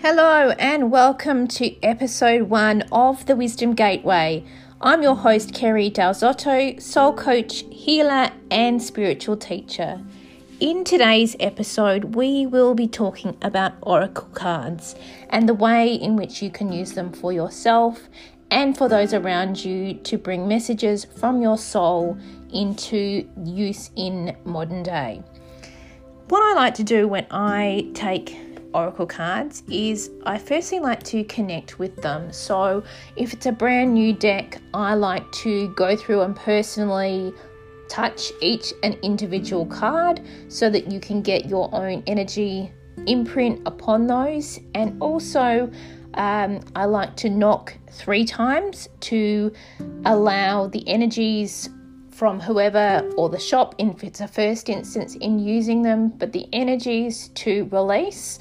Hello, and welcome to episode one of the Wisdom Gateway. I'm your host, Kerry Dalzotto, soul coach, healer, and spiritual teacher. In today's episode, we will be talking about oracle cards and the way in which you can use them for yourself and for those around you to bring messages from your soul into use in modern day. What I like to do when I take oracle cards is I firstly like to connect with them. So if it's a brand new deck, I like to go through and personally touch each and individual card so that you can get your own energy imprint upon those. And also, um, I like to knock three times to allow the energies from whoever or the shop, if it's a first instance in using them, but the energies to release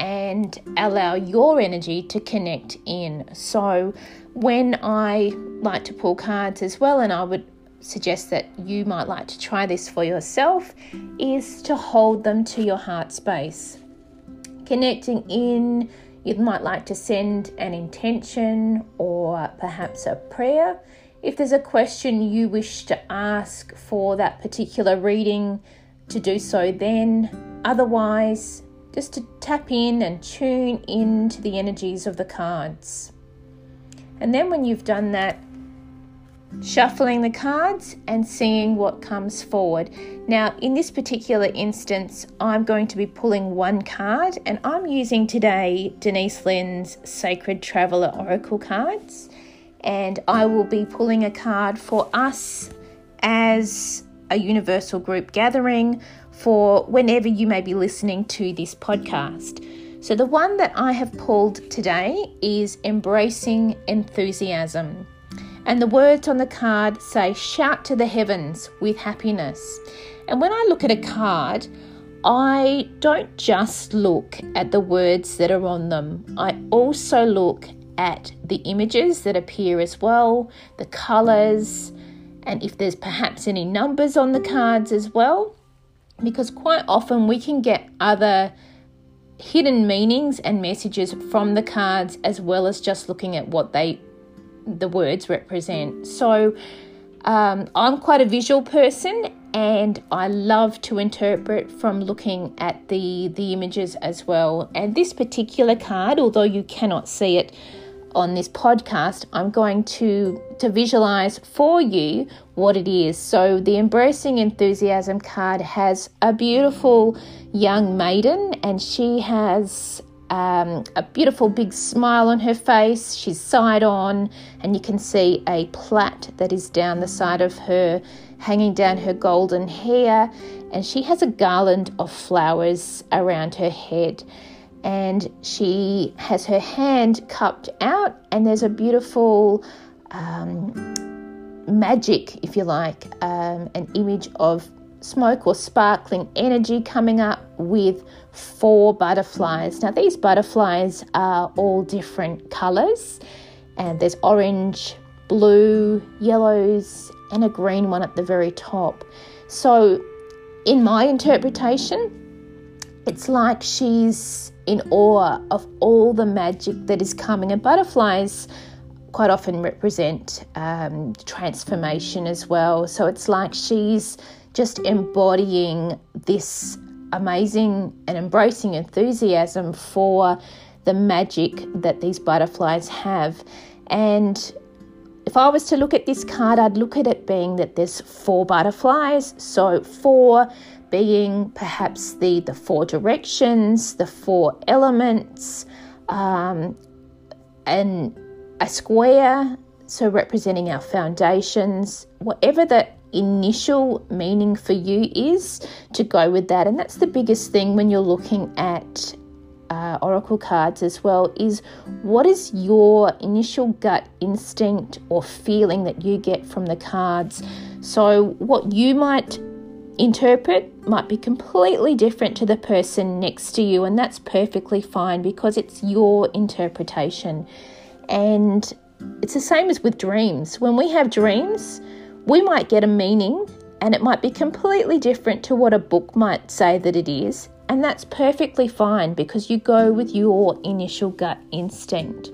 and allow your energy to connect in. So, when I like to pull cards as well, and I would suggest that you might like to try this for yourself, is to hold them to your heart space. Connecting in, you might like to send an intention or perhaps a prayer. If there's a question you wish to ask for that particular reading, to do so then. Otherwise, just to tap in and tune into the energies of the cards. And then when you've done that, shuffling the cards and seeing what comes forward. Now, in this particular instance, I'm going to be pulling one card and I'm using today Denise Linn's Sacred Traveler Oracle cards. And I will be pulling a card for us as a universal group gathering for whenever you may be listening to this podcast. So, the one that I have pulled today is Embracing Enthusiasm. And the words on the card say, Shout to the heavens with happiness. And when I look at a card, I don't just look at the words that are on them, I also look at the images that appear as well, the colours, and if there's perhaps any numbers on the cards as well. Because quite often we can get other hidden meanings and messages from the cards as well as just looking at what they the words represent. So um, I'm quite a visual person and I love to interpret from looking at the the images as well. And this particular card, although you cannot see it on this podcast, I'm going to to visualize for you what it is. So the embracing enthusiasm card has a beautiful young maiden and she has um, a beautiful big smile on her face. She's side on, and you can see a plait that is down the side of her, hanging down her golden hair. And she has a garland of flowers around her head. And she has her hand cupped out, and there's a beautiful um, magic, if you like, um, an image of smoke or sparkling energy coming up with four butterflies. Now, these butterflies are all different colors, and there's orange, blue, yellows, and a green one at the very top. So, in my interpretation, it's like she's in awe of all the magic that is coming, and butterflies quite often represent um, transformation as well. So, it's like she's just embodying this amazing and embracing enthusiasm for the magic that these butterflies have. And if I was to look at this card, I'd look at it being that there's four butterflies. So, four being perhaps the, the four directions, the four elements, um, and a square, so representing our foundations, whatever that initial meaning for you is to go with that. And that's the biggest thing when you're looking at uh, oracle cards as well is what is your initial gut instinct or feeling that you get from the cards. So, what you might interpret might be completely different to the person next to you, and that's perfectly fine because it's your interpretation. And it's the same as with dreams. When we have dreams, we might get a meaning and it might be completely different to what a book might say that it is. And that's perfectly fine because you go with your initial gut instinct.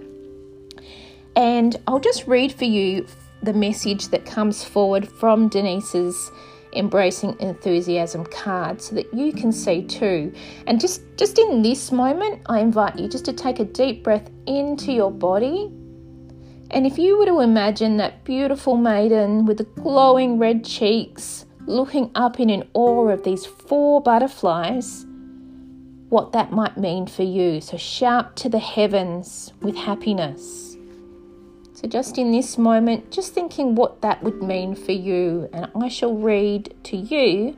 And I'll just read for you the message that comes forward from Denise's embracing enthusiasm card so that you can see too. And just just in this moment, I invite you just to take a deep breath into your body. And if you were to imagine that beautiful maiden with the glowing red cheeks looking up in an awe of these four butterflies, what that might mean for you. So shout to the heavens with happiness. So, just in this moment, just thinking what that would mean for you, and I shall read to you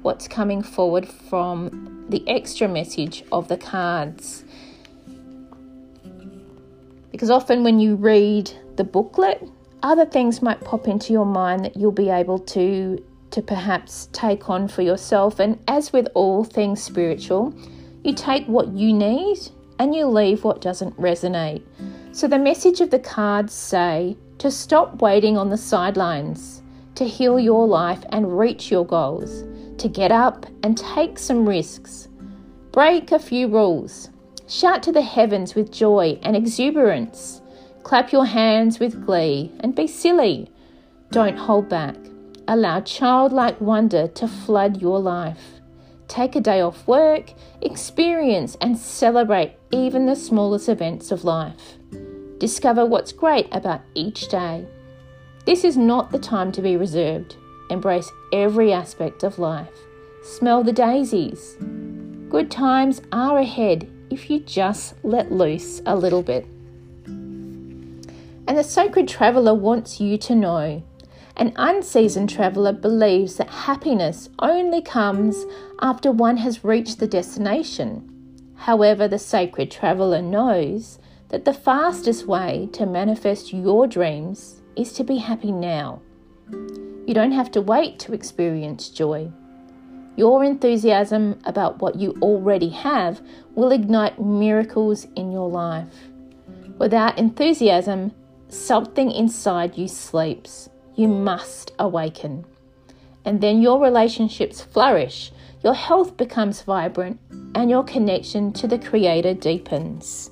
what's coming forward from the extra message of the cards. Because often when you read the booklet, other things might pop into your mind that you'll be able to to perhaps take on for yourself. And as with all things spiritual, you take what you need and you leave what doesn't resonate. So the message of the cards say to stop waiting on the sidelines, to heal your life and reach your goals, to get up and take some risks. Break a few rules. Shout to the heavens with joy and exuberance. Clap your hands with glee and be silly. Don't hold back. Allow childlike wonder to flood your life. Take a day off work, experience and celebrate even the smallest events of life. Discover what's great about each day. This is not the time to be reserved. Embrace every aspect of life. Smell the daisies. Good times are ahead if you just let loose a little bit. And the sacred traveller wants you to know an unseasoned traveller believes that happiness only comes after one has reached the destination. However, the sacred traveller knows that the fastest way to manifest your dreams is to be happy now. You don't have to wait to experience joy. Your enthusiasm about what you already have will ignite miracles in your life. Without enthusiasm, something inside you sleeps you must awaken. And then your relationships flourish, your health becomes vibrant, and your connection to the Creator deepens.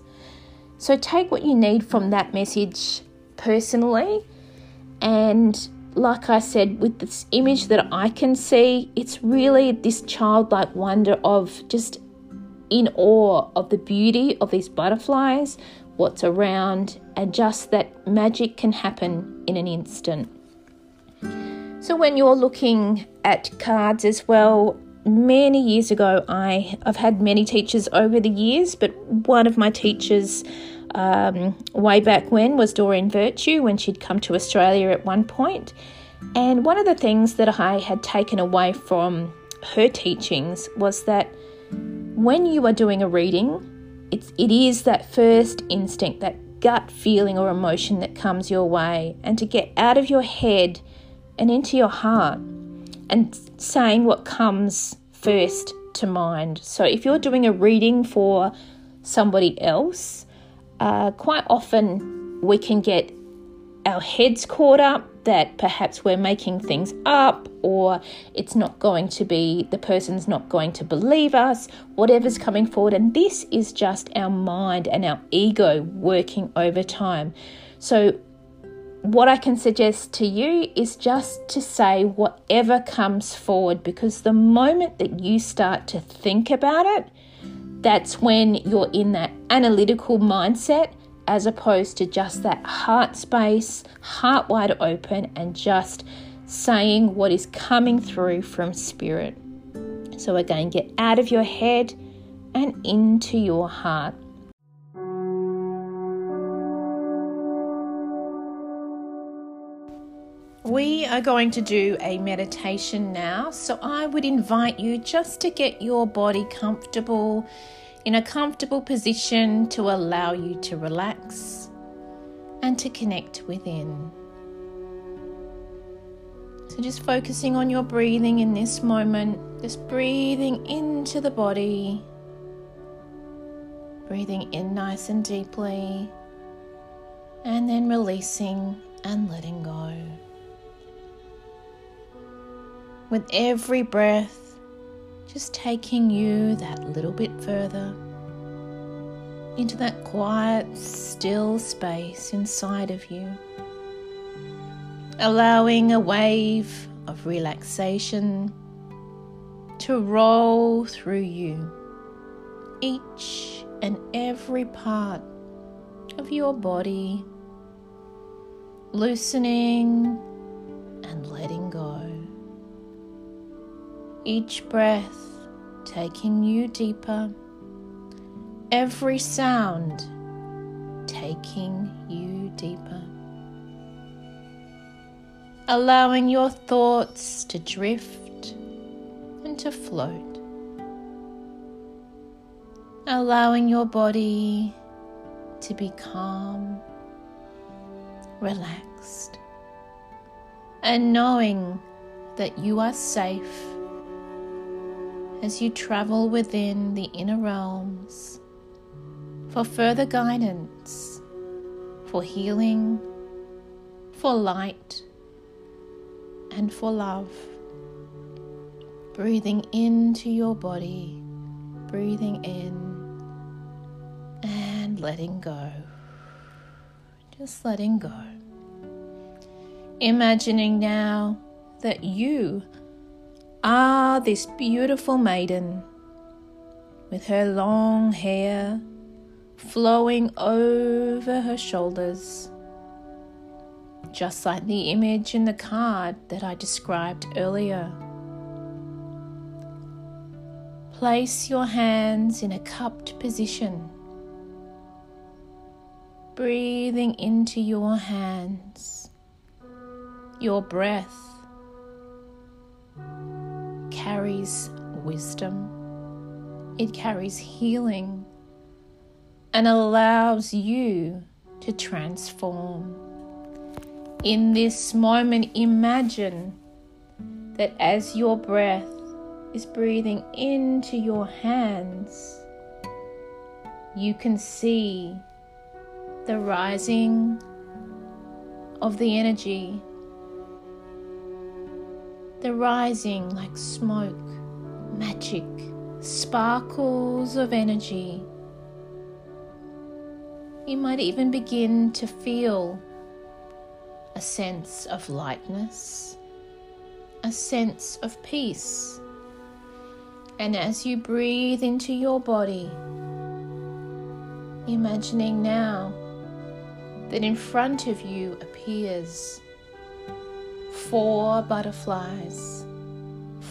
So take what you need from that message personally. And like I said, with this image that I can see, it's really this childlike wonder of just in awe of the beauty of these butterflies, what's around, and just that magic can happen in an instant. So when you're looking at cards as well, many years ago, I, I've had many teachers over the years, but one of my teachers um, way back when was Doreen Virtue when she'd come to Australia at one point. And one of the things that I had taken away from her teachings was that when you are doing a reading, it's, it is that first instinct, that gut feeling or emotion that comes your way, and to get out of your head and into your heart and saying what comes first to mind. So, if you're doing a reading for somebody else, uh, quite often we can get our heads caught up that perhaps we're making things up or it's not going to be, the person's not going to believe us, whatever's coming forward. And this is just our mind and our ego working overtime. So, what I can suggest to you is just to say whatever comes forward because the moment that you start to think about it, that's when you're in that analytical mindset as opposed to just that heart space, heart wide open, and just saying what is coming through from spirit. So, again, get out of your head and into your heart. We are going to do a meditation now, so I would invite you just to get your body comfortable in a comfortable position to allow you to relax and to connect within. So, just focusing on your breathing in this moment, just breathing into the body, breathing in nice and deeply, and then releasing and letting go. With every breath, just taking you that little bit further into that quiet, still space inside of you, allowing a wave of relaxation to roll through you, each and every part of your body, loosening Each breath taking you deeper, every sound taking you deeper. Allowing your thoughts to drift and to float. Allowing your body to be calm, relaxed, and knowing that you are safe as you travel within the inner realms for further guidance, for healing, for light, and for love. Breathing into your body, breathing in and letting go. Just letting go. Imagining now that you are this beautiful maiden with her long hair flowing over her shoulders, just like the image in the card that I described earlier. Place your hands in a cupped position, breathing into your hands, your breath carries wisdom, it carries healing, and allows you to transform. In this moment, imagine that as your breath is breathing into your hands, you can see the rising of the energy the rising like smoke, magic, sparkles of energy. You might even begin to feel a sense of lightness, a sense of peace. And as you breathe into your body, imagining now that in front of you appears four butterflies,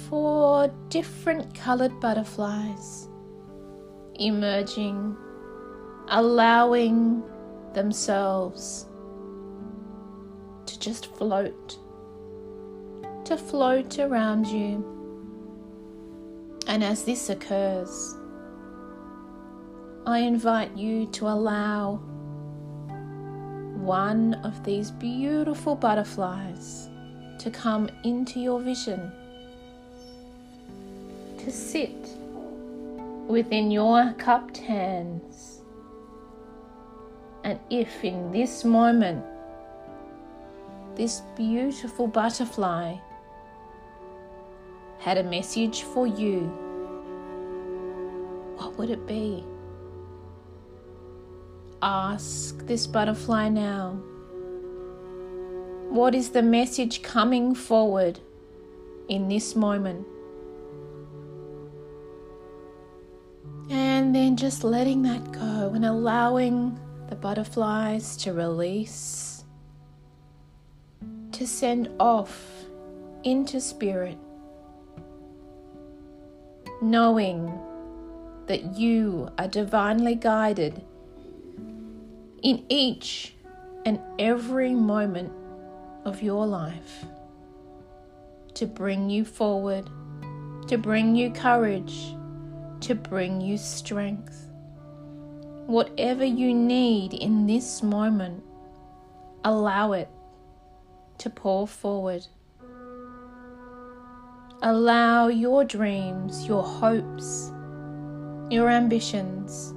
four different colored butterflies emerging, allowing themselves to just float, to float around you. And as this occurs, I invite you to allow one of these beautiful butterflies to come into your vision, to sit within your cupped hands. And if in this moment this beautiful butterfly had a message for you, what would it be? Ask this butterfly now. What is the message coming forward in this moment? And then just letting that go and allowing the butterflies to release, to send off into spirit, knowing that you are divinely guided in each and every moment of your life to bring you forward, to bring you courage, to bring you strength. Whatever you need in this moment, allow it to pour forward. Allow your dreams, your hopes, your ambitions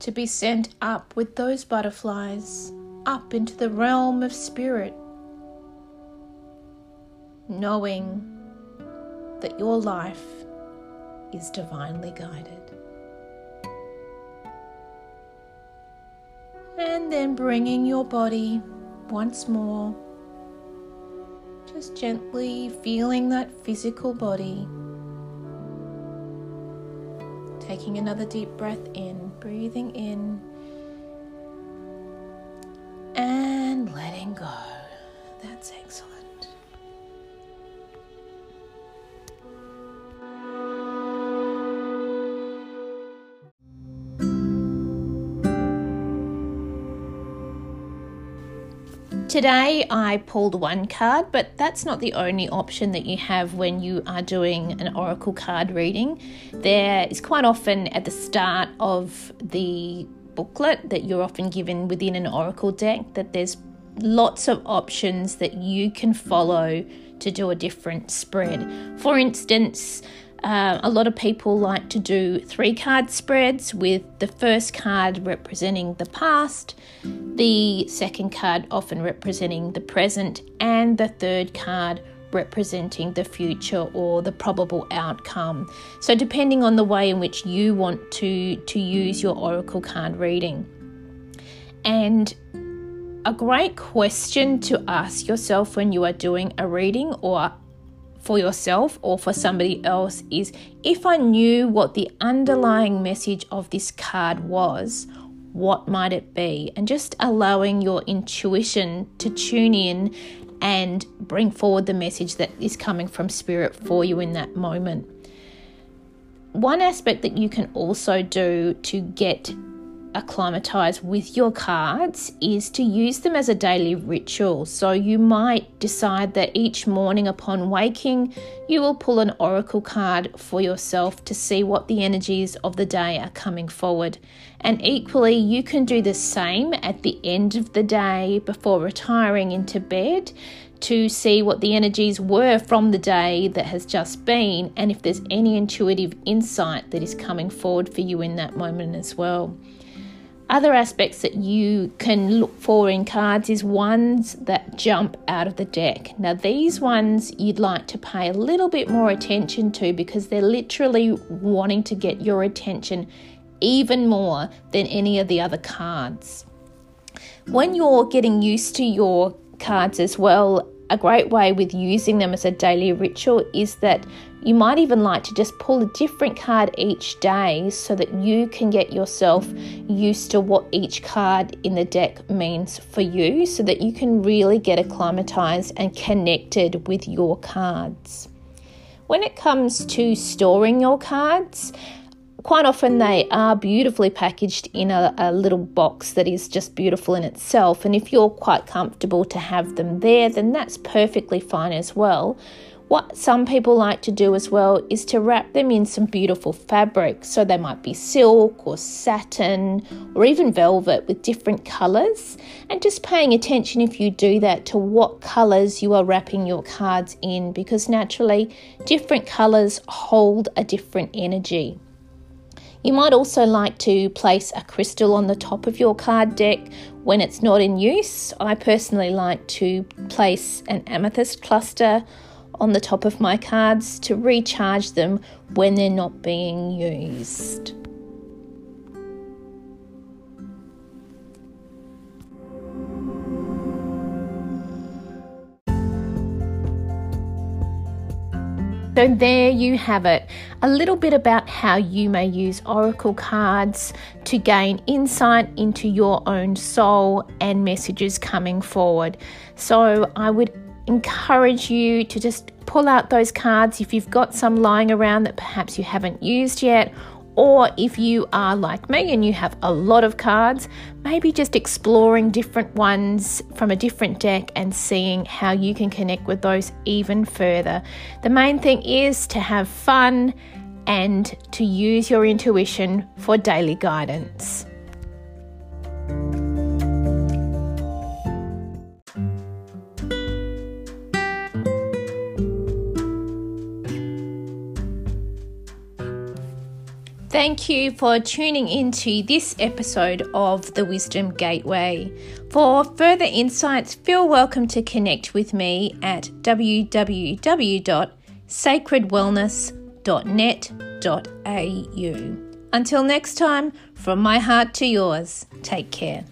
to be sent up with those butterflies up into the realm of spirit, knowing that your life is divinely guided. And then bringing your body once more, just gently feeling that physical body. Taking another deep breath in, breathing in, and letting go. That's excellent. Today I pulled one card, but that's not the only option that you have when you are doing an oracle card reading. There is quite often at the start of the booklet that you're often given within an oracle deck that there's lots of options that you can follow to do a different spread. For instance, uh, a lot of people like to do three card spreads with the first card representing the past, the second card often representing the present, and the third card representing the future or the probable outcome. So depending on the way in which you want to to use your oracle card reading. And a great question to ask yourself when you are doing a reading or for yourself or for somebody else is if I knew what the underlying message of this card was, what might it be? And just allowing your intuition to tune in and bring forward the message that is coming from spirit for you in that moment. One aspect that you can also do to get acclimatize with your cards is to use them as a daily ritual. So you might decide that each morning upon waking, you will pull an oracle card for yourself to see what the energies of the day are coming forward. And equally, you can do the same at the end of the day before retiring into bed to see what the energies were from the day that has just been and if there's any intuitive insight that is coming forward for you in that moment as well. Other aspects that you can look for in cards is ones that jump out of the deck. Now, these ones you'd like to pay a little bit more attention to because they're literally wanting to get your attention even more than any of the other cards. When you're getting used to your cards as well, a great way with using them as a daily ritual is that you might even like to just pull a different card each day so that you can get yourself used to what each card in the deck means for you so that you can really get acclimatized and connected with your cards. When it comes to storing your cards, quite often they are beautifully packaged in a, a, little box that is just beautiful in itself. And if you're quite comfortable to have them there, then that's perfectly fine as well. What some people like to do as well is to wrap them in some beautiful fabric. So they might be silk or satin or even velvet with different colours. And just paying attention if you do that to what colours you are wrapping your cards in because naturally different colours hold a different energy. You might also like to place a crystal on the top of your card deck when it's not in use. I personally like to place an amethyst cluster on the top of my cards to recharge them when they're not being used. So, there you have it a little bit about how you may use oracle cards to gain insight into your own soul and messages coming forward. So, I would encourage you to just pull out those cards if you've got some lying around that perhaps you haven't used yet. Or if you are like me and you have a lot of cards, maybe just exploring different ones from a different deck and seeing how you can connect with those even further. The main thing is to have fun and to use your intuition for daily guidance. Thank you for tuning into this episode of the Wisdom Gateway. For further insights, feel welcome to connect with me at www.sacredwellness.net.au. Until next time, from my heart to yours, take care.